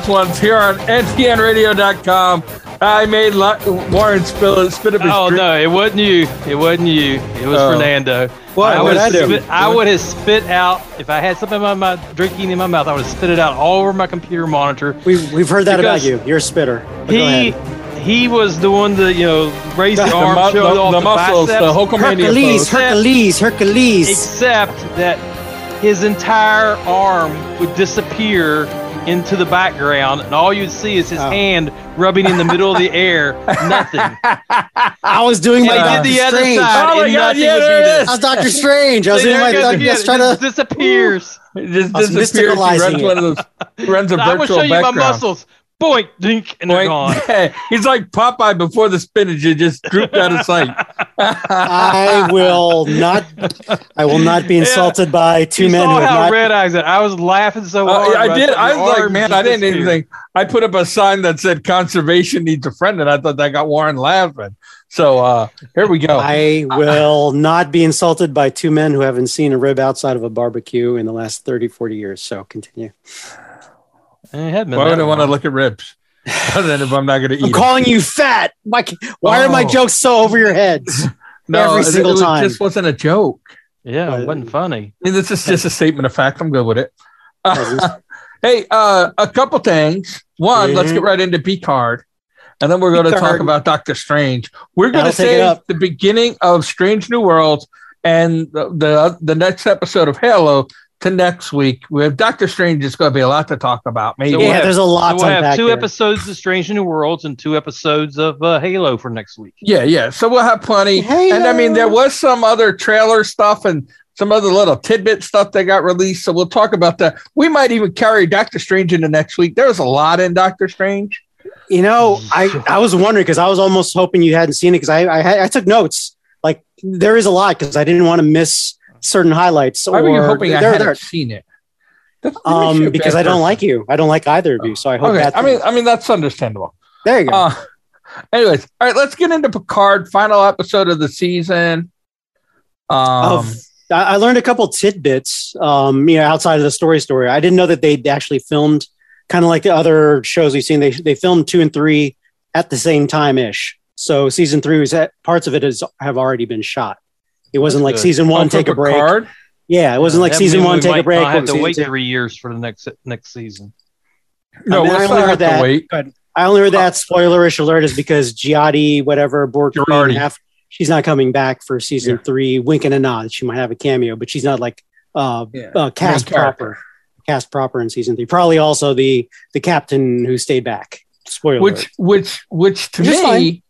to the ones here on ntnradio.com. I made lo- Warren spill spit up his Oh drink. no, it wasn't you. It wasn't you. It was Oh. Fernando. What? I What'd would I have do? spit, I would have spit out if I had something in my drinking in my mouth. I would have spit it out all over my computer monitor. We've, we've heard that about you. You're a spitter. But He he was the one that you know raised the, The, arm, mu- showed the- off the the, muscles, biceps, the Hulkamania Hercules, pose. Hercules, Hercules. except that his entire arm would disappear into the background, and all you'd see is his Oh. hand rubbing in the middle of the air. Nothing. I was doing my And Doctor did the other Strange. side, Oh my and God, nothing yeah, would be there it there. is. I was Doctor Strange. I was See, doing my it goes I again. It trying to. disappears. It just disappears. He runs it. one of those. He runs a I will virtual show you my background. muscles. Boink, dink, and they're gone. He's like Popeye before the spinach. It just drooped out of sight. I will not. I will not be insulted by two you men who saw have how not. red eyes it. I was laughing so Uh, hard. I did. I was like, man, I didn't even think. I put up a sign that said "Conservation needs a friend," and I thought that got Warren laughing. So uh, here we go. I will not be insulted by two men who haven't seen a rib outside of a barbecue in the last 30, 40 years. So continue. It had been Why would that I want to look at ribs? Other than if I'm not going to eat. I'm it. calling you fat. Why, why are my Oh. jokes so over your heads? no, every single it was- time. just wasn't a joke. Yeah, But- it wasn't funny. I mean, this is just a statement of fact. I'm good with it. Presents. hey, uh, a couple things. One, let's Mhm. get right into Picard, and then we're going to talk about Doctor Strange. We're going to That'll take it say the beginning of Strange New Worlds and the, the the next episode of Halo to next week. We have Doctor Strange. Is going to be a lot to talk about. Maybe So we'll yeah, have- there's a lot So we'll have two there. episodes of Strange New Worlds and two episodes of uh, Halo for next week. Yeah, yeah. So we'll have plenty. Hey, and I mean, there was some other trailer stuff and some other little tidbit stuff that got released. So we'll talk about that. We might even carry Doctor Strange into next week. There's a lot in Doctor Strange. You know, I, I was wondering because I was almost hoping you hadn't seen it because I, I had- I took notes. Like there is a lot because I didn't want to miss certain highlights. Why were you or- hoping I there- hadn't seen it? That- that Um, because I don't person. like you. I don't like either of you. So I hope Okay, that. I mean, I mean that's understandable. there you go. Uh, anyways, all right, let's get into Picard, final episode of the season. Um, of I I learned a couple tidbits, um, you know, outside of the story story. I didn't know that they'd actually filmed kind of like the other shows we've seen. They they filmed two and three at the same time ish. So season three was at parts of it is have already been shot. It wasn't like season one, take a break. Picard? Yeah, it wasn't like That season one take a break. not have to wait two- three years for the next next season. No, I mean, I let's only heard that. wait. I only heard that spoilerish alert is because Giatti, whatever, Borg half, she's not coming back for season Yeah. three. Wink and a nod. She might have a cameo, but she's not like uh, Yeah. uh cast Main character. proper. Cast proper in season three. Probably also the the captain who stayed back. Spoiler. Which, alert. which, which to Which is me, fine.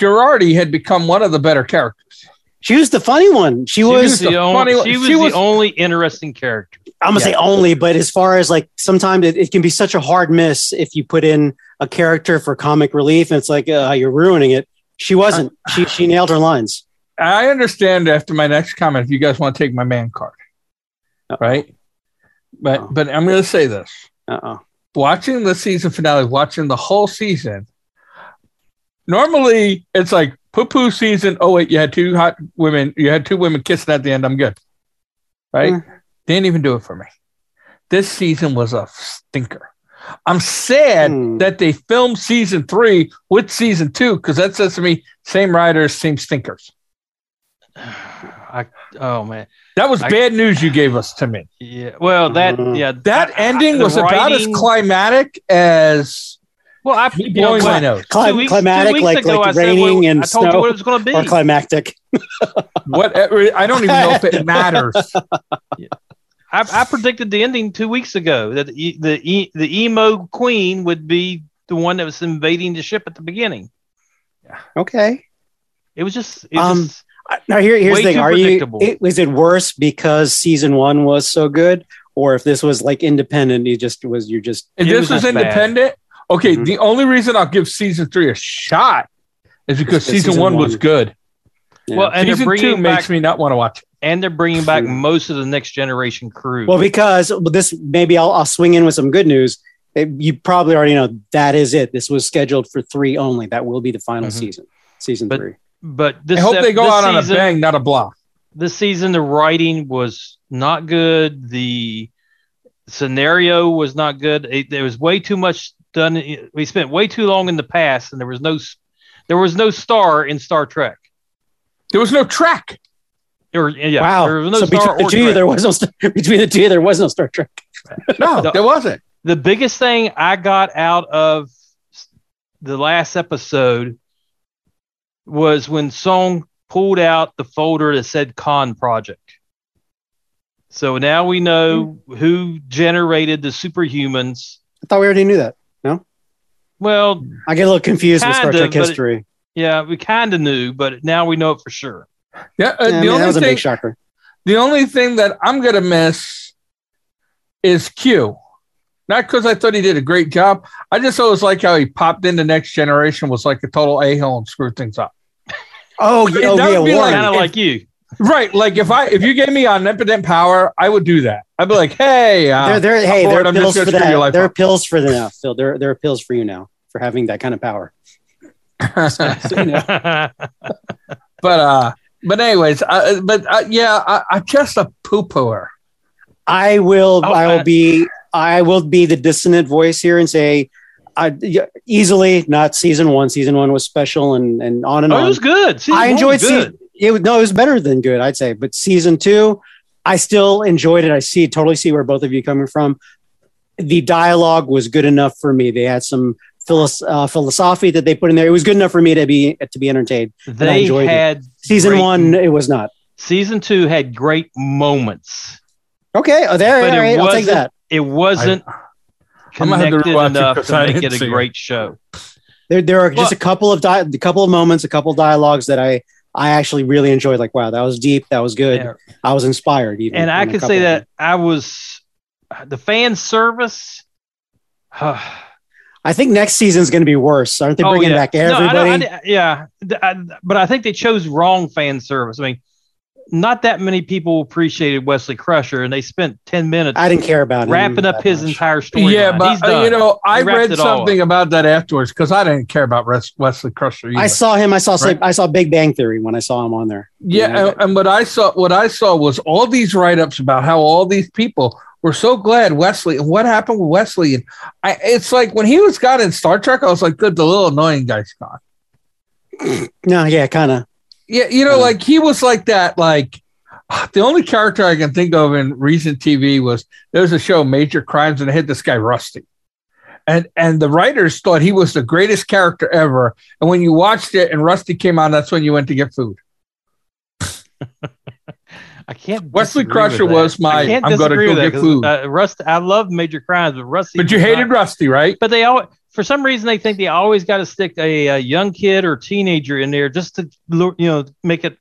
Girardi had become one of the better characters. She was the funny one. She, She was. was, the the only, funny- she was she was- the only interesting character. I'm gonna say only, but as far as like sometimes it, it can be such a hard miss if you put in a character for comic relief and it's like uh, you're ruining it. She wasn't. She she nailed her lines. I understand after my next comment if you guys want to take my man card, right? But Oh. but I'm going to say this: Uh oh. watching the season finale, watching the whole season. Normally, it's like poo poo season. Oh wait, you had two hot women. You had two women kissing at the end. I'm good, right? Mm. Didn't even do it for me. This season was a stinker. I'm sad Hmm. that they filmed season three with season two because that says to me, same writers, same stinkers. I, oh man, That was I- bad news you gave us to me. yeah. Well, that Mhm. yeah, That I- I- ending the was about as climatic as Well, I me you know, my nose. Clim- Two weeks- climatic, two weeks like ago, like I said raining what- and I told you what it was going to be. or climactic. What I don't even know if it matters. I, I predicted the ending two weeks ago that the, e- the the emo queen would be the one that was invading the ship at the beginning. Okay. It was just, it Um, just Now here, here's the thing: Are you? predictable. It, was it worse because season one was so good, or if this was like independent, you just was you're just If this was was not bad. independent, okay. Mhm. The only reason I'll give season three a shot is because because season, season one, was good. yeah. well, and they're season two bringing makes me not want to watch it. and they're bringing back most of the next generation crew. well because this maybe I'll, I'll swing in with some good news. It- you probably already know that is it. This was scheduled for three only. That will be the final Mhm. season, season But three. but this I hope ep- they go this out on a season- bang, not a blah. This season, the writing was not good. The scenario was not good. It, there was way too much done. We spent way too long in the past, and there was no there was no star in Star Trek. There was no track. Or yeah, wow. there was no so star between the two, Trek. there was no Star- between the two, there was no Star Trek. No, The- there wasn't. the biggest thing I got out of the last episode was when Soong pulled out the folder that said Khan Project. So now we know hmm. who generated the superhumans. I thought we already knew that. Well, I get a little confused with Star Trek but it- history. yeah, we kind of knew, but now we know it for sure. Yeah, uh, Yeah, I the mean, that only was a big shocker. the only thing that I'm gonna miss is Q. Not because I thought he did a great job. I just always like how he popped into Next Generation was like a total a hole and screwed things up. Oh, yeah, oh, that yeah, would be Kind of like you. Right. Like if I if you gave me omnipotent power, I would do that. I'd be like, hey, uh, There, there, hey, I'm there are I'm just pills gonna for screw your that. There are up. pills for the now, Phil. There, there are pills for you now for having that kind of power. but uh but anyways, uh, but uh, yeah, I, I'm just a poo pooer. I will. Oh, I will uh, be. I will be the dissonant voice here and say, I easily not season one. Season one was special and and on and oh, on. it was good. Season I enjoyed was season. It was, no, it was better than good. I'd say, but season two, I still enjoyed it. I see totally see where both of you are coming from. The dialogue was good enough for me. They had some philos- uh, philosophy that they put in there. It was good enough for me to be to be entertained. I They enjoyed it. had Season great- one, it was not. Season two had great moments. Okay, oh, there, But all it I'll take wasn't- that. It wasn't I'm gonna have to connected rewatch it enough 'cause to I make didn't it a see it. great show. There, there are just Well- a couple of di- a couple of moments, a couple of dialogues that I I actually really enjoyed. Like, wow, that was deep, that was good. Yeah. I was inspired. Even And I could say that. I was the fan service. oh I think next season's going to be worse. Aren't they oh, bringing yeah. back No, I everybody? I- yeah, I- but I think they chose wrong fan service. I mean, not that many people appreciated Wesley Crusher, and they spent ten minutes I didn't care about him wrapping up his much. entire story. Yeah, He's but uh, done. you know, I read something about that afterwards because I didn't care about Res- Wesley Crusher. Either. I saw him. I saw Right. I saw Big Bang Theory when I saw him on there. Yeah, Yeah. and, and what I saw, what I saw was all these write-ups about how all these people were so glad Wesley and what happened with Wesley. And I, it's like when he was got in Star Trek, I was like, good, the little annoying guy's gone. No, yeah, kind of. Yeah, you know, Yeah. like he was like that. Like the only character I can think of in recent TV was there was a show, Major Crimes, and they had this guy Rusty. And and the writers thought he was the greatest character ever. And when you watched it and Rusty came on, that's when you went to get food. I can't. Wesley Crusher was my, I can't I'm gonna disagree go with that get 'cause, food. Uh, Rust, I love Major Crimes, but Rusty. But you hated not- Rusty, right? But they all, for some reason, they think they always got to stick a, a young kid or teenager in there just to, lure- you know, make it.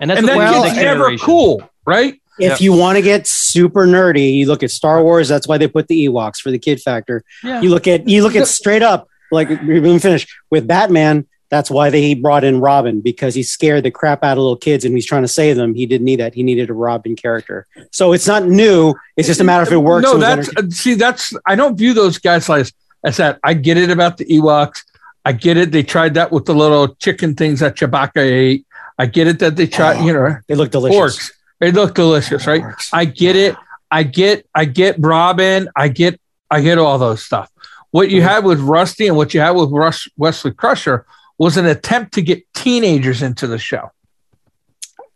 And that's and what that we did well, kid's next never cool, right? If Yeah. you want to get super nerdy, you look at Star Wars. That's why they put the Ewoks for the kid factor. Yeah. You look at you look at straight up like we didn't finish with Batman. That's why they brought in Robin because he scared the crap out of little kids and he's trying to save them. He didn't need that. He needed a Robin character. So it's not new. It's just a matter of if it works. No, that's entertaining. uh, see, that's I don't view those guys like as that. I get it about the Ewoks. I get it. They tried that with the little chicken things that Chewbacca ate. I get it that they tried, Oh, you know, they look delicious. porgs. They look delicious, right? I get it. I get, I get Robin. I get, I get all those stuff. What you Mhm. had with Rusty and what you had with Rush, Wesley Crusher was an attempt to get teenagers into the show.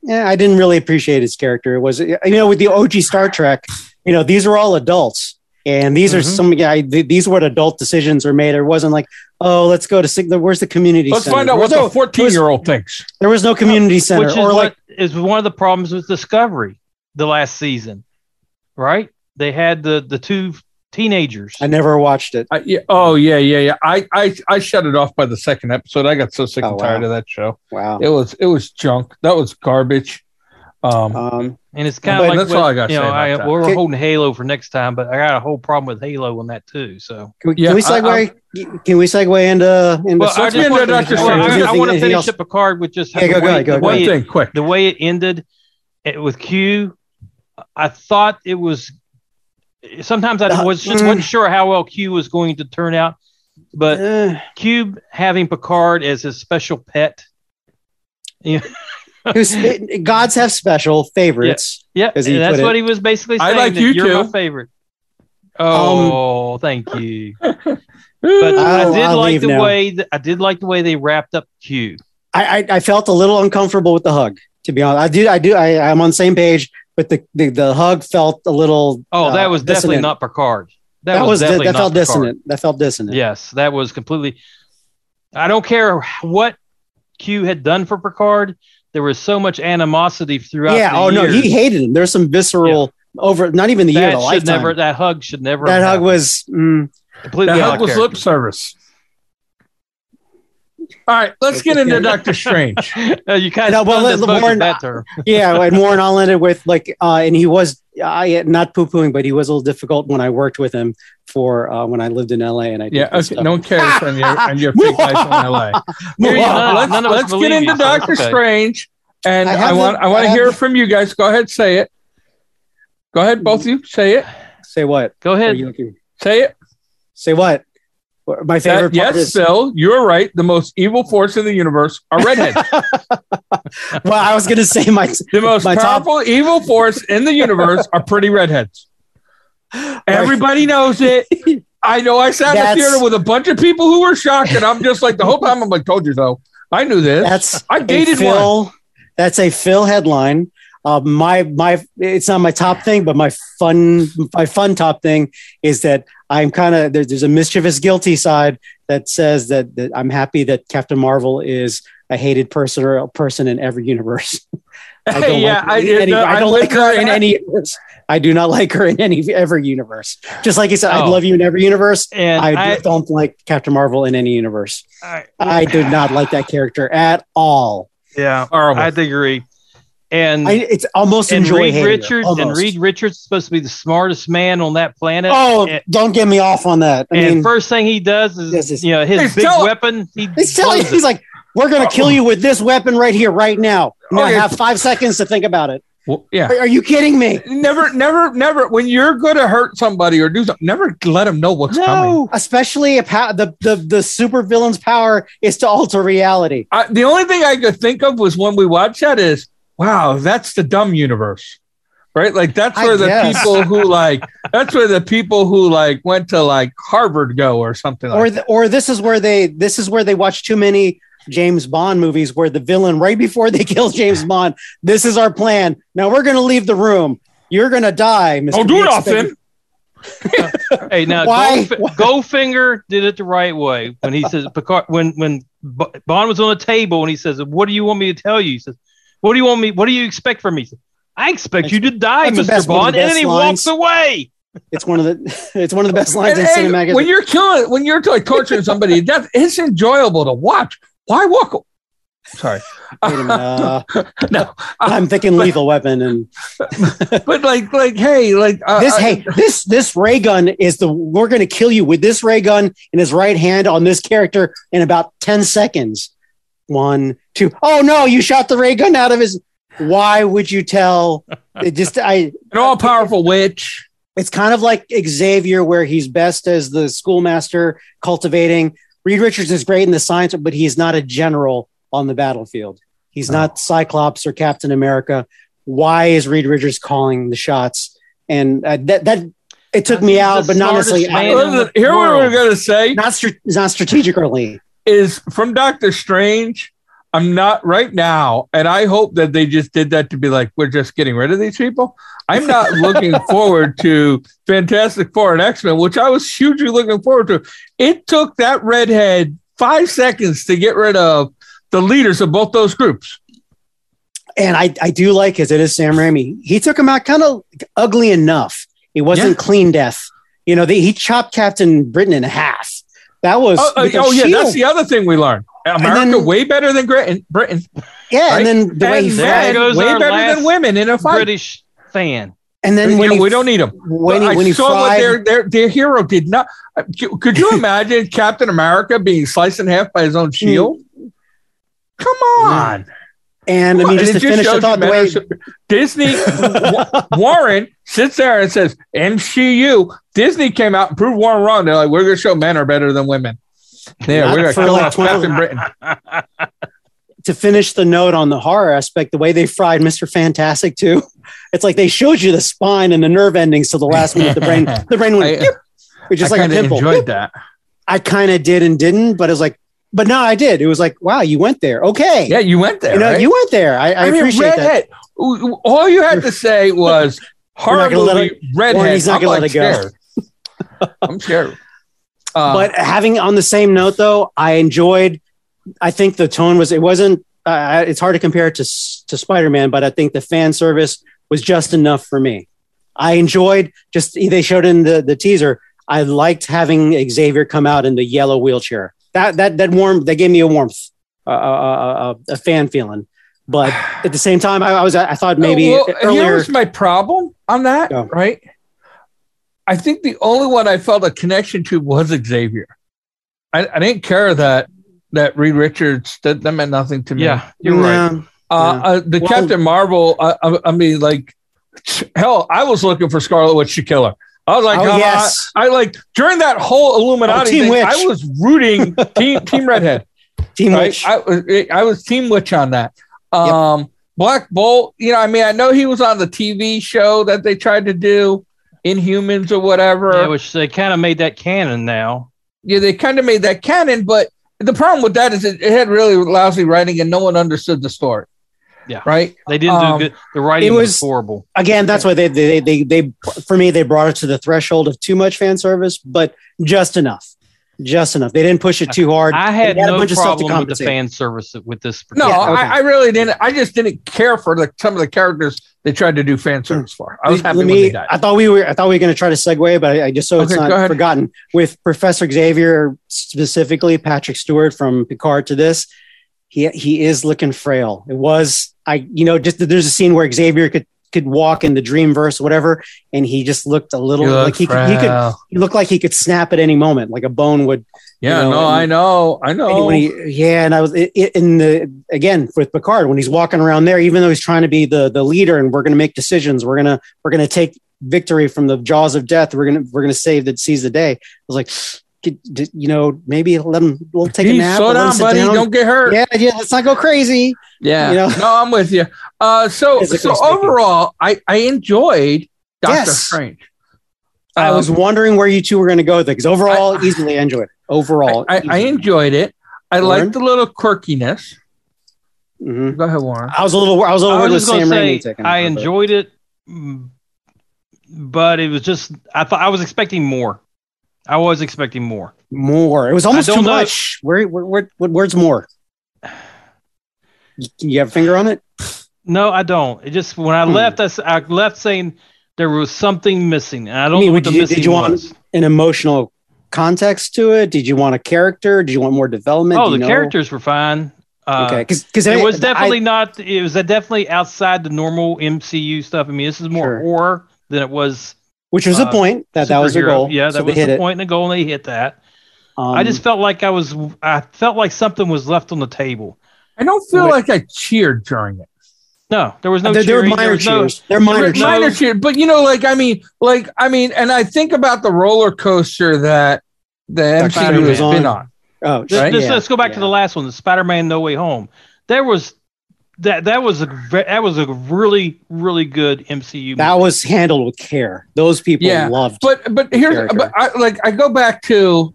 Yeah, I didn't really appreciate his character. It was you know with the OG Star Trek, you know these are all adults, and these are Mhm. some guy. th- these are what adult decisions were made. It wasn't like, oh, let's go to sig- where's the community. Let's center? find out There what was the 14 year old thinks. There was no community center, Which is or what like is one of the problems with Discovery the last season, right? They had the the two teenagers. I never watched it. I, yeah, oh yeah, yeah, yeah. I, I I shut it off by the second episode. I got so sick Oh, and tired wow. of that show. Wow. It was it was junk. That was garbage. Um, Um, And it's kind of like that's what- all I gotta you know, say about I, we're Okay. holding Halo for next time, but I got a whole problem with Halo on that too. So can, we, Yeah, can we I- segue? can we segue into into well, I let's just get want, into Dr. well, Strange. I, Anything- want to finish else? up a card with just Yeah, the go, go way, ahead, go the one way it, thing, quick. the way it ended eh, with Q. I thought it was. Sometimes I Uh, was just mm. wasn't sure how well Q was going to turn out, but Uh, Q having Picard as his special pet. Who's- gods have special favorites. Yeah, As he and that's put it. what he was basically saying. I like that you you're too. my favorite. Oh, thank you. But I I'll- did I'll like the now. way that, I did like the way they wrapped up Q. I, I I felt a little uncomfortable with the hug. To be honest, I do I do I I'm on the same page, but the the, the hug felt a little. Oh, that uh, was definitely dissonant. not Picard. That, was that, definitely not felt Picard. dissonant. That felt dissonant. Yes, that was completely. I don't care what Q had done for Picard. There was so much animosity throughout. Yeah. the Oh no, he hated him. There's some visceral over. Not even the year. that The should lifetime. never. That hug should never. that hug happened. was. Mm, completely That hug was lip service. All right, let's get into Doctor Strange. Uh, you kind of well, well, let- Lauren- that yeah, and Warren I'll end it with like, uh, and he was I not poo pooing, but he was a little difficult when I worked with him for uh, when I lived in LA. And I Yeah, this okay, no one cares on your on your fake life in LA. Here you let's none of us let's get into you, Doctor okay. Strange, and I I, want the- I want to hear the- from you guys. Go ahead, say it. Go ahead, both of you, say it. Say what? Go Are ahead. you looking? Say it. Say what? My That- favorite part yes, is Phil, you're right. The most evil force in the universe are redheads. well, I was gonna say my the most My top- powerful evil force in the universe are pretty redheads. Everybody knows it. I know. I sat in the theater with a bunch of people who were shocked, and I'm just like the whole time. I'm like, told you so. I knew this. that's I dated one. That's a Phil headline. Uh, my my it's not my top thing, but my fun my fun top thing is that I'm kind of there, there's a mischievous guilty side that says that, that I'm happy that Captain Marvel is a hated person or a person in every universe. I don't yeah, like her I, in any, no, I don't with like her in any universe. I do not like her in any every universe. Just like he said, I Oh. love you in every universe. And I, I, don't like Captain Marvel in any universe. I, I did not like that character at all. yeah, Horrible. I agree. And I, it's almost and enjoy Reed hating her, Richards and. Reed Richards is supposed to be the smartest man on that planet. Oh, and, don't get me off on that. I and mean, first thing he does is Yes, yes. you know his big telling- weapon. He he's telling he's like, "We're going to kill you with this weapon right here, right now." Oh, now Okay. have five seconds to think about it. Well, yeah. Are, are you kidding me? Never, never, never. When you're going to hurt somebody or do something, never let them know what's coming. no. Especially if pow- the the the super villain's power is to alter reality. I, the only thing I could think of was when we watched that is, wow, that's the dumb universe, right? Like that's I where the guess. people who like, that's where the people who like went to like Harvard go or something like Or the, or this is where they this is where they watch too many James Bond movies where the villain right before they kill James Bond, this is our plan. Now we're going to leave the room. You're going to die, Mr. Don't do Big nothing. Spin- Hey, now Why- Goldf- why- Goldfinger did it the right way when he says Picard when when Bond was on the table and he says, "What do you want me to tell you?" He says, "What do you want me? What do you expect from me?" I expect you to die, Mister best- one of Bond, and then he lines. walks away. It's one of the it's one of the best lines And, in hey, cinematic. when you're killing, when you're like torturing somebody, to death, it's enjoyable to watch. Why walk? a- Sorry, Wait a minute, uh, no, I'm thinking Lethal Weapon and but like, like, hey, like uh, this. uh, hey, this this ray gun is the we're going to kill you with this ray gun in his right hand on this character in about ten seconds. One, two. Oh no! You shot the ray gun out of his. Why would you tell? It just I. an all-powerful witch. It's kind of like Xavier, where he's best as the schoolmaster cultivating. Reed Richards is great in the science, but he's not a general on the battlefield. He's not Cyclops or Captain America. Why is Reed Richards calling the shots? And uh, that that it took me out, but not necessarily. man out- in Here, what we're gonna say not str- not strategically. Is from Doctor Strange. I'm not right now, and I hope that they just did that to be like, we're just getting rid of these people. I'm not looking forward to Fantastic Four and X Men, which I was hugely looking forward to. It took that redhead five seconds to get rid of the leaders of both those groups. And I, I do like because it is Sam Raimi. He took him out kind of ugly enough. It wasn't Yeah. clean death. You know, they, he chopped Captain Britain in half. That was Oh, a oh, yeah, that's the other thing we learned. America then- way better than Britain. Britain, yeah. right? And then the way he and fried, goes way better than women in a fight. British fan. and then when Yeah, he, we don't need them. when he, I when he saw what their, their their hero did not. uh, Could you imagine Captain America being sliced in half by his own shield? Come on! And I mean, just to finish the shows thought, the way Disney Warren sits there and says MCU. Disney came out and proved Warren wrong. They're like, we're going to show men are better than women. Yeah, Not we're going to kill like off 12 Captain Britain. to finish the note on the horror aspect, the way they fried Mister Fantastic too. it's like they showed you the spine and the nerve endings to the last minute. The brain, the brain went, I- just which I like a pimple. enjoyed that. I kind of did and didn't, but it was like, but no, I did. It was like, wow, you went there. Okay, Yeah, you went there. you know, right? you went there. I, I, I mean, appreciate that. All you had to say was horror movie, redhead. He's not I'm gonna let it go. I'm scared. Uh, but having on the same note though i enjoyed i think the tone was it wasn't uh, it's hard to compare it to to spider-man but i think the fan service was just enough for me i enjoyed just they showed in the the teaser i liked having xavier come out in the yellow wheelchair that that that warm that gave me a warmth uh, uh, uh, a fan feeling but at the same time i, I was i thought maybe well, earlier here's my problem on that. Go. Right. I think the only one I felt a connection to was Xavier. I, I didn't care that that Reed Richards that, that meant nothing to me. Yeah, you're right. Nah, Uh, uh, the Well- Captain Marvel. I, I, I mean, like, hell, I was looking for Scarlet Witch to kill her. I was like, Oh, uh, yes. I, I like during that whole Illuminati Oh, Team thing. Witch. I was rooting team Team Redhead. team Right? Witch. I was I was Team Witch on that. Um, Black Bolt. You know, I mean, I know he was on the TV show that they tried to do, Inhumans or whatever. Yeah, which they kind of made that canon now. yeah, they kind of made that canon, but the problem with that is it, it had really lousy writing and no one understood the story. Yeah. Right. They didn't Um, do good. The writing it was, was- horrible. again that's why they, they they they for me they brought it to the threshold of too much fan service but just enough just enough they didn't push it too hard I had They had a no bunch of stuff to problem with the fan service with this. No, Yeah, okay. I, I really didn't. I just didn't care for the, some of the characters they tried to do fan service for. I was Let happy when me- they died. I thought we were I thought we were going to try to segue but I, I just so it's Okay, go not forgotten with Professor Xavier specifically Patrick Stewart from Picard to this he he is looking frail it was I you know just there's a scene where Xavier could could walk in the dreamverse whatever and he just looked a little look like he could, he could he looked like he could snap at any moment like a bone would Yeah, you know, no, and- I know, I And know. when he, yeah, and I was it, it- in the again with Picard when he's walking around there, even though he's trying to be the the leader and we're going to make decisions, we're gonna we're gonna take victory from the jaws of death. We're gonna we're gonna save that seize the day. I was like, could- did- you know, maybe let him we'll take a nap. slow let him down, sit buddy. down. Don't get hurt. Yeah, yeah, let's not go crazy. Yeah. You know? No, I'm with you. Uh, so Physically so speaking. overall, I I enjoyed Doctor Yes. Strange. I Um, was wondering where you two were going to go with it because overall, easily enjoyed it. Overall, I, I, I enjoyed it. I Warren? liked the little quirkiness. Mhm. Go ahead, Warren. I was a little I was a I little worried with was just Sam Raimi say I enjoyed it, but it was just I thought I was expecting more. I was expecting more. more. It was almost too know- much. Where, where, where, what word's more? You- have a finger on it? No, I don't. It just when I Hmm. left, I left saying there was something missing, and I don't I mean, know what the you- missing did you want- was. An emotional context to it? Did you want a character? Did you want more development? Oh, the know? characters were fine. Uh, Okay, because it was definitely not. It was definitely outside the normal MCU stuff. I mean, this is more Sure. horror than it was. Which was the uh, point that that was the goal. Yeah, that they was hit the point and the goal, and they hit that. Um, I just felt like I was. I felt like something was left on the table. I don't feel Wait. like I cheered during it. No, there was no. there, there were cheering, minor was no- cheers. They're minor there cheers. no- Minor cheer, but you know, like I mean, like I mean, and I think about the roller coaster that the MCU Spider-Man. has been on. Oh, Just- Right? just- yeah, let's go back yeah. to the last one, the Spider-Man No Way Home. There was that. That was a that was a really really good MCU. That movie. was handled with care. Those people Yeah, loved. But but here's character. but I, like I go back to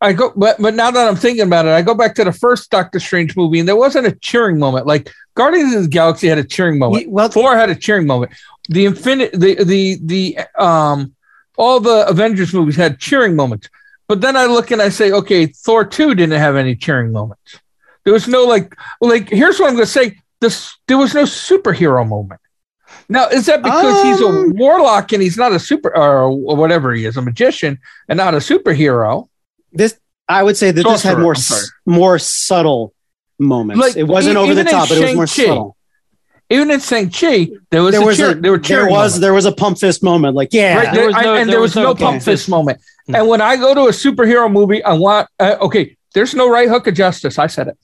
I go but but now that I'm thinking about it, I go back to the first Doctor Strange movie, and there wasn't a cheering moment. Like Guardians of the Galaxy had a cheering moment. Ye- well, Thor had a cheering moment. The Infinite the the the um all the Avengers movies had cheering moments. But then I look and I say, okay, Thor 2 didn't have any cheering moments. There was no like like here's what I'm gonna say. This there was no superhero moment. Now, is that because he's a Um, warlock and he's not a super or whatever he is, a magician and not a superhero? this I would say that this had more I'm sorry. s- more subtle moments. Like, it wasn't e- over the top, but it was more Shang-Chi, subtle. Even in Shang-Chi, there was there a was cheer, a, there were there was moments. there was a pump fist moment. Like yeah, right There there, was I- and there there was was no no pump pump fist fist. moment. Hmm. And when I go to a superhero movie, I want uh, okay. There's no right hook of justice. I said it.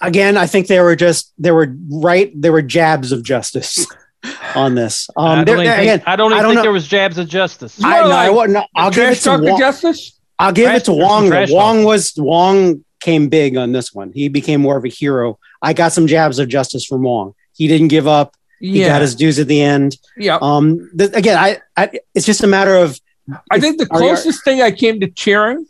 again, I think they were just there were right there were jabs of justice on this. Um, I don't, even there- think, again, I don't even I don't think know. there was jabs of justice. It's I, more no, I like won't- no, I'll give it to Wong. justice. I'll give Trash- it to there's some Wong. talk. Wong was Wong came big on this one. He became more of a hero. I got some jabs of justice from Wong. He didn't give up. He yeah, got his dues at the end. yeah. Um, th- again, I, I, it's just a matter of I think the Are closest thing I came to cheering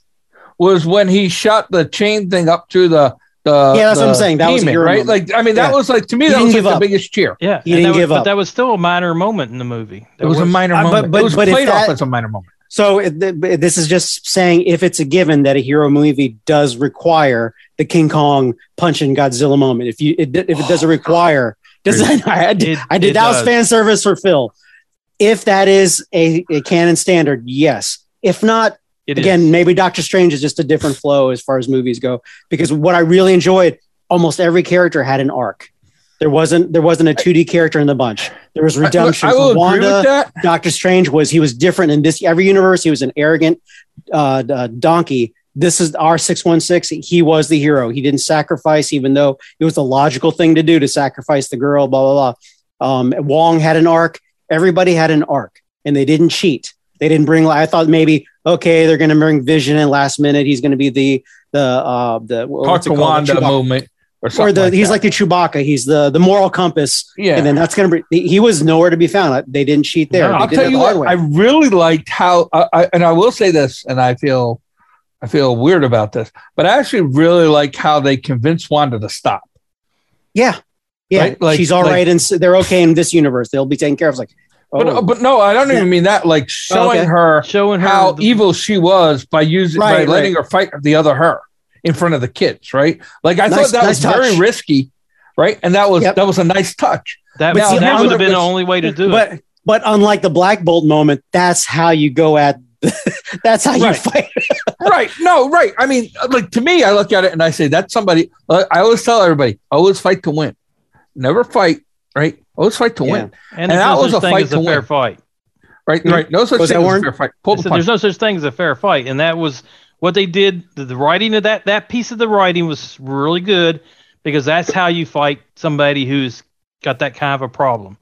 was when he shot the chain thing up through the the Yeah, that's what I'm saying. That was a demon, hero right. moment. Like I mean, that Yeah. was like to me that was like up. the biggest cheer. Yeah, He and didn't that was- give but up. that was still a minor moment in the movie. It was, a minor Uh, but- moment. but- it was but if played off that- as a minor moment. So it- th- this is just saying if it's a given that a hero movie does require the King Kong punching Godzilla moment. If you it, if it doesn't require, does that, I did, It- I did it that was fan service for Phil. If that is a, a canon standard, yes. If not, It is. again, maybe Doctor Strange is just a different flow as far as movies go. Because what I really enjoyed, almost every character had an arc. There wasn't there wasn't a 2D character in the bunch. There was redemption I, for will agree Wanda. with that. Doctor Strange was he was different in this every universe. He was an arrogant uh, uh, donkey. This is R six one six. He was the hero. He didn't sacrifice, even though it was the logical thing to do to sacrifice the girl. Blah blah blah. Um, Wong had an arc. Everybody had an arc, and they didn't cheat. They didn't bring. I thought maybe okay, they're going to bring Vision in last minute. He's going to be the the uh, the what's it called? The Wanda Chewbacca. movement or Or the like he's that. like the Chewbacca. He's the the moral compass, yeah. and then that's gonna be. He was nowhere to be found. They didn't cheat there. No, I'll tell you what, way. I really liked how, I, I, and I will say this, and I feel, I feel weird about this, but I actually really like how they convinced Wanda to stop. Yeah, yeah. Right? Like- She's all like- right, and s- they're okay in this universe. They'll be taken care of. It's like, oh, But, but no, I don't even mean that. Like showing okay. her showing her how the- evil she was by using Right, by letting her fight the other her in front of the kids, right? Like I Nice- thought that nice was very risky, right? And that was Yep. that was a nice touch. That, But see, that would have been the only way to do it. but but unlike the Black Bolt moment, that's how you go at. that's how you Right. fight. right? No, right. I mean, like to me, I look at it and I say that's somebody. uh, I always tell everybody, always fight to win, never fight. Right? Always fight to Yeah. win. and and that no was a fight to a fair win. fight. Right? Hmm. Right? No such Was thing as a fair fight. Pull the said, there's no such thing as a fair fight, and that was what they did. The, the writing of that that piece of the writing was really good because that's how you fight somebody who's got that kind of a problem.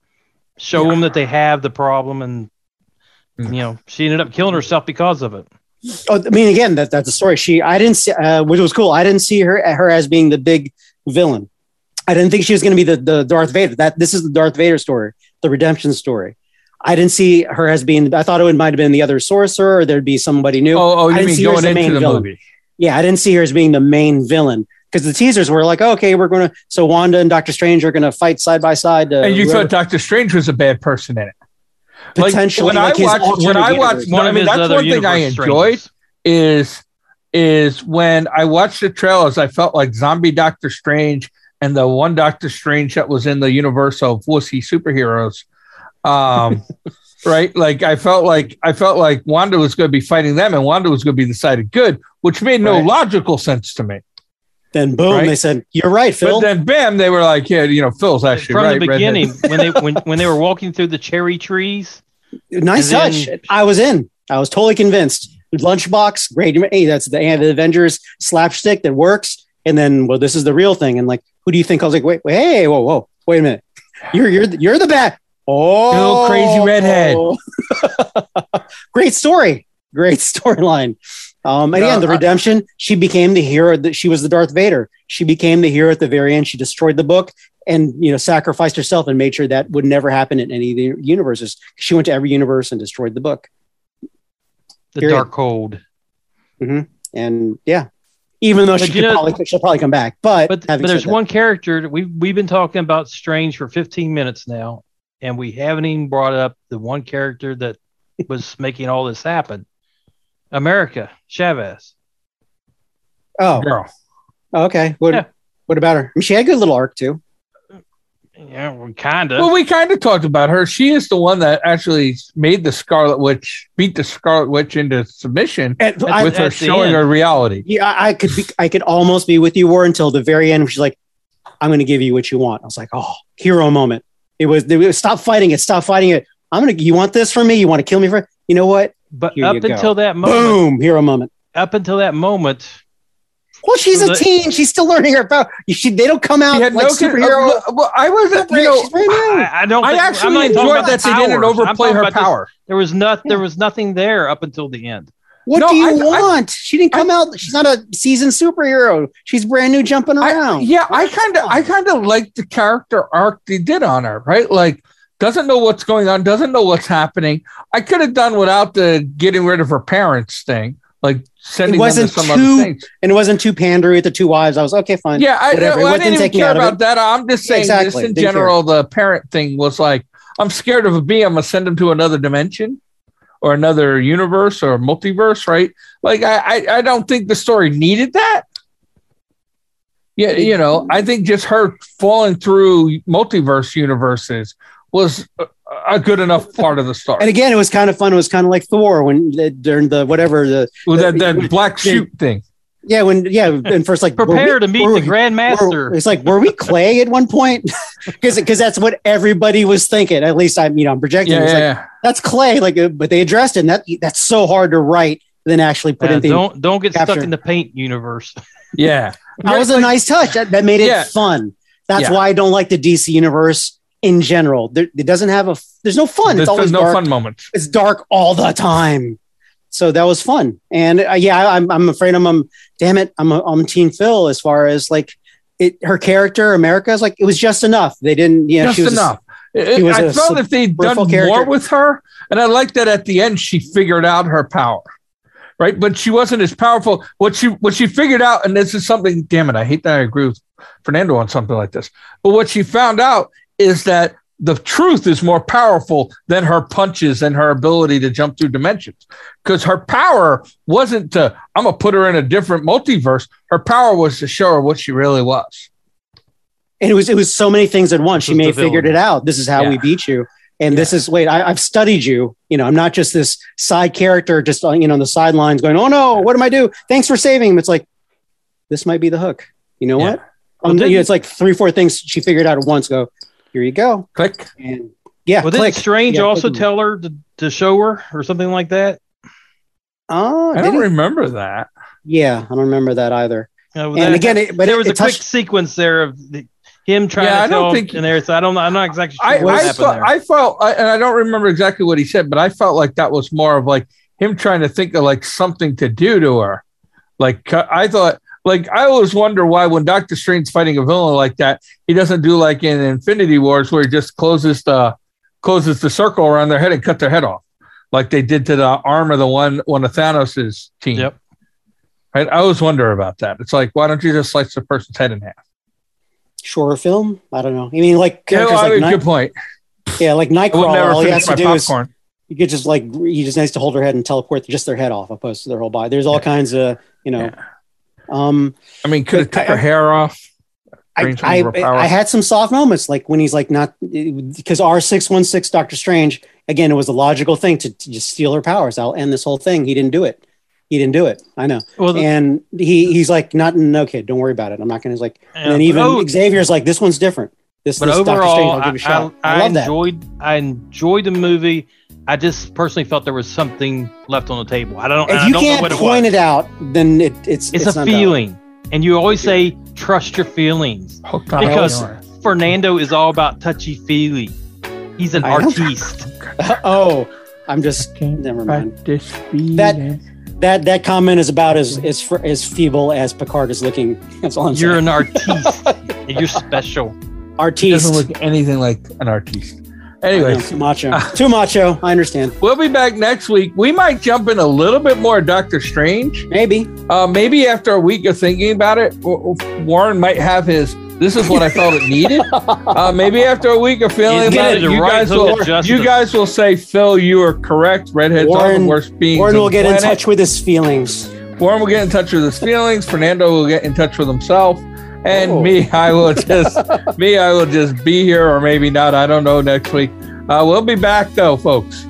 Show Yeah. them that they have the problem, and Mm. you know she ended up killing herself because of it. Oh, I mean, again, that that's a story. She, I didn't see, uh, which was cool. I didn't see her her as being the big villain. I didn't think she was going to be the the Darth Vader. That this is the Darth Vader story, the redemption story. I didn't see her as being. I thought it might have been the other sorcerer, or there'd be somebody new. Oh, oh, I you didn't mean see her as going the into the villain. movie? Yeah, I didn't see her as being the main villain because the teasers were like, okay, we're going to. So Wanda and Doctor Strange are going to fight side by side. Uh, and you whoever- thought Doctor Strange was a bad person in it. Like, potentially when I like his watched- when alternate I universe. watched- No, I of mean, his that's one thing I enjoyed. strangers. is is when I watched the trailers, I felt like zombie Doctor Strange and the one Doctor Strange that was in the universe of wussy superheroes. Um, right? Like I felt like I felt like Wanda was going to be fighting them, and Wanda was going to be the side of good, which made no Right. logical sense to me. then boom, right? they said, "You're right, Phil." But then, bam, they were like, "Yeah, you know, Phil's actually From right." the beginning, when they when, when they were walking through the cherry trees, nice touch. then- I was in. I was totally convinced. Lunchbox, great. Hey, that's the, hand of the Avengers slapstick that works. And then, well, this is the real thing. And like, who do you think? I was like, wait, wait, hey, whoa, whoa, wait a minute. You're you're you're the bad. Oh, little crazy redhead. great story. Great storyline. Um, and No, again, the I- redemption. She became the hero. That she was the Darth Vader. She became the hero at the very end. She destroyed the book and you know sacrificed herself and made sure that would never happen in any of the universes. She went to every universe and destroyed the book. the Period. Darkhold. And yeah, even though But she you could know- probably she'll probably come back. But But, but there's that- one character that we've we've been talking about Strange for 15 minutes now, and we haven't even brought up the one character that was making all this happen. America Chavez. Oh, Girl. okay. What Yeah. what about her? I mean, she had a good little arc too. Yeah, we kind of. Well, we kind of talked about her. She is the one that actually made the Scarlet Witch beat the Scarlet Witch into submission And I, with her showing end. her reality. yeah, I I could be, I could almost be with you, War, until the very end. She's like, "I'm going to give you what you want." I was like, "Oh, hero moment." It was, it was stop fighting it, stop fighting it. I'm gonna. You want this from me? You want to kill me for? You know what? but Here up you go. until that moment, Boom, hero moment. up until that moment, Well, she's a teen. She's still learning her power. She, they don't come out like no superhero. uh, well, I wasn't, you know, She's brand new. I, I don't. I think- I'm actually even enjoyed that the they didn't. I'm overplay her power. there was not. There was nothing there up until the end. What No, do you I- I- want? she didn't come out. She's not a seasoned superhero. She's brand new, jumping I- around. yeah, I kind of, I kind of like the character arc they did on her, right? Like, doesn't know what's going on, doesn't know what's happening. I could have done without the getting rid of her parents thing, like sending them wasn't to some too- and it wasn't too pandery with the two wives. I was okay, fine. Yeah, I, Whatever. well, I didn't even care about that. I'm just saying, Exactly. just in Didn't care. general, the parent thing was like, I'm scared of a bee. I'm gonna send him to another dimension or another universe or multiverse, right? Like, I, I, I don't think the story needed that. Yeah, you know, I think just her falling through multiverse universes was uh, a, a good enough part of the story. And again, it was kind of fun. It was kind of like Thor when the, during the whatever the With that, that black shoot thing. yeah when yeah and first like were we- Prepare to meet the we- Grand Master. it's like were we clay at one point? Because because that's what everybody was thinking. At least I'm you know I'm projecting. Yeah, It's yeah, like, yeah. that's clay. Like, uh, but they addressed it. And that that's so hard to write than actually put Yeah, in. The, don't don't get stuck in the paint universe. yeah. that was a nice touch. That, that made it Yeah. fun. That's Yeah. why I don't like the DC universe in general. There, it doesn't have a. There's no fun. There's, it's always no dark. fun moments. It's dark all the time. So that was fun. And uh, yeah, I'm I'm afraid I'm um, damn it. I'm a, I'm Team Phil as far as like it. Her character, America, is like it was just enough. They didn't. You know, just she was enough. It- she was I a felt if they'd done superficial more character. with her, and I like that at the end she figured out her power, right? But she wasn't as powerful. What she what she figured out, and this is something. Damn it, I hate that I agree with Fernando on something like this. But what she found out is that the truth is more powerful than her punches and her ability to jump through dimensions. Because her power wasn't to I'm gonna put her in a different multiverse. Her power was to show her what she really was. and it was it was so many things at once. She may have figured it out. This is how we beat you. And this is wait, I, I've studied you. You know, I'm not just this side character, just you know, on the sidelines going, "Oh no, what am I do? Thanks for saving him." It's like this might be the hook. You know Yeah. what? Well, Um, you know, it's like three, four things she figured out at once. Go, here you go. Click. And yeah, Well, click. didn't Strange Yeah, also tell her to, to show her or something like that? Oh, I don't he? remember that. yeah, I don't remember that either. You know, and that- again, it, but there it, was it a quick sequence there of the, him trying Yeah, I to don't tell think- in there. So I don't. I'm not exactly sure I, what I, happened felt, there. I felt, I, and I don't remember exactly what he said, but I felt like that was more of like him trying to think of like something to do to her. Like uh, I thought, like I always wonder why when Doctor Strange's fighting a villain like that, he doesn't do like in Infinity Wars where he just closes the closes the circle around their head and cut their head off, like they did to the arm of the one one of Thanos's team. Yep. Right. I always wonder about that. It's like, why don't you just slice the person's head in half? shorter film. I don't know. I mean, like Yeah, characters well, I like mean, Night- good point. yeah, like I would Nightcrawler. never All he has to my do is popcorn. you could just like he just needs to hold her head and teleport just their head off, opposed to their whole body. There's all kinds of you know. Um, I mean, could have But took I- her hair off. I, I. I had some soft moments, like when he's like not because R six one six Doctor Strange again. It was a logical thing to, to just steal her powers. I'll end this whole thing. He didn't do it. He didn't do it. I know. well, the- And he he's like not no kid. Don't worry about it. I'm not gonna like. yeah, And even oh, Xavier's like this one's different. This, but this Doctor Strange. overall, I'll give I, a shot. I, I, I love that. enjoyed. I enjoyed the movie. I just personally felt there was something left on the table. I don't. If I you don't know can't what point it it, out, then it, it's It's, it's a not feeling, and you always say trust your feelings. Oh, Hooked on Because- Fernando is all about touchy feely. He's an I artiste. oh, I'm just never mind. That- That that comment is about as as as feeble as Picard is looking. That's all I'm You're saying. an artiste. and you're special. He Artiste. doesn't look anything like an artiste. I know, Anyway, too macho. too macho. I understand. we'll be back next week. We might jump in a little bit more Doctor Strange. Maybe. Uh, maybe after a week of thinking about it, W- w- Warren might have his. This is what I felt it needed. Uh, maybe after a week of feeling He's about it, it you right guys will. You guys will say, "Phil, you are correct. Redheads are the worst beings." Warren will the get in touch with his feelings. Warren will get in touch with his feelings. Fernando will get in touch with himself. And Oh. me, I will just me, I will just be here or maybe not. I don't know next week. Uh, we'll be back though, folks.